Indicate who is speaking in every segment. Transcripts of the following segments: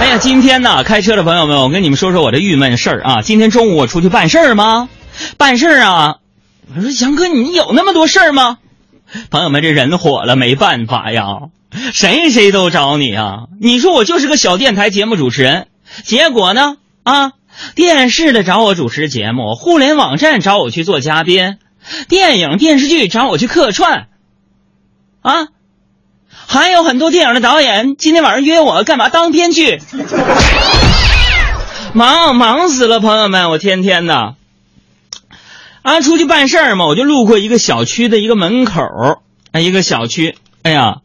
Speaker 1: 哎呀，今天呢，开车的朋友们，我跟你们说说我的郁闷事儿啊。今天中午我出去办事儿吗？办事儿啊。我说杨哥，你有那么多事儿吗？朋友们，这人火了，没办法呀，谁谁都找你啊。你说我就是个小电台节目主持人，结果呢啊，电视的找我主持节目，互联网站找我去做嘉宾，电影电视剧找我去客串，啊。还有很多电影的导演今天晚上约我干嘛？当编剧，忙忙死了，朋友们，我天天的，啊，出去办事儿嘛，我就路过一个小区的一个门口，啊，一个小区，哎呀，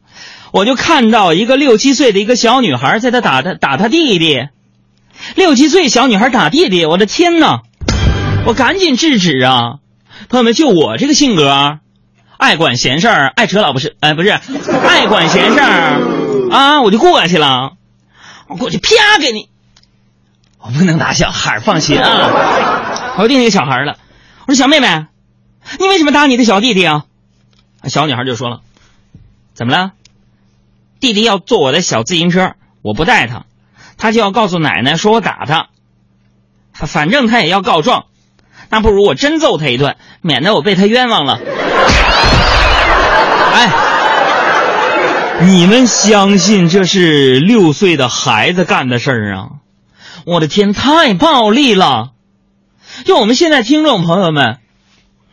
Speaker 1: 我就看到一个六七岁的一个小女孩在那打他打他弟弟，六七岁小女孩打弟弟，我的天呐，我赶紧制止啊，朋友们，就我这个性格。爱管闲事儿，爱扯老婆是，哎，不是，爱管闲事儿啊！我就过去了，我过去啪给你，我不能打小孩，放心啊！我就定那个小孩了，我说小妹妹，你为什么打你的小弟弟啊？小女孩就说了，怎么了？弟弟要坐我的小自行车，我不带他，他就要告诉奶奶说我打他，反正他也要告状，那不如我真揍他一顿，免得我被他冤枉了。你们相信这是六岁的孩子干的事儿啊？我的天，太暴力了！就我们现在听众朋友们，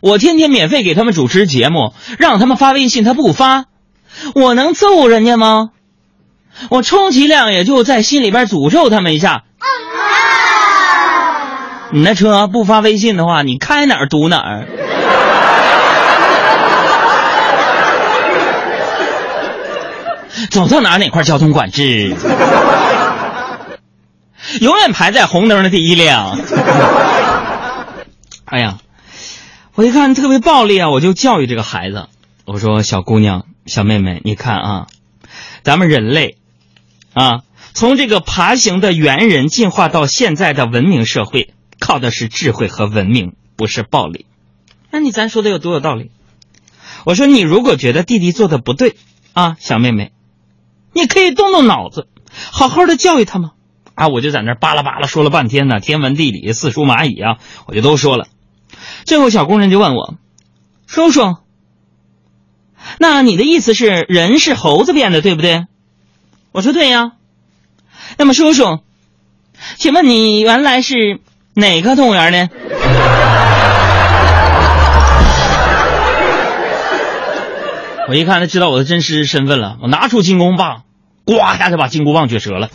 Speaker 1: 我天天免费给他们主持节目，让他们发微信，他不发，我能揍人家吗？我充其量也就在心里边诅咒他们一下。你那车不发微信的话，你开哪儿堵哪儿。走到哪哪块交通管制，永远排在红灯的第一辆。哎呀，我一看特别暴力啊，我就教育这个孩子，我说：“小姑娘、小妹妹，你看啊，咱们人类啊，从这个爬行的猿人进化到现在的文明社会，靠的是智慧和文明，不是暴力。那你咱说的有多有道理？我说，你如果觉得弟弟做的不对啊，小妹妹。”你可以动动脑子，好好的教育他吗？啊，我就在那巴拉巴拉说了半天呢，天文地理、四书蚂蚁啊，我就都说了。最后，小工人就问我：“叔叔，那你的意思是人是猴子变的，对不对？”我说：“对呀。”那么，叔叔，请问你原来是哪个动物园呢？我一看，他知道我的真实身份了。我拿出金箍棒，呱一下就把金箍棒撅折了。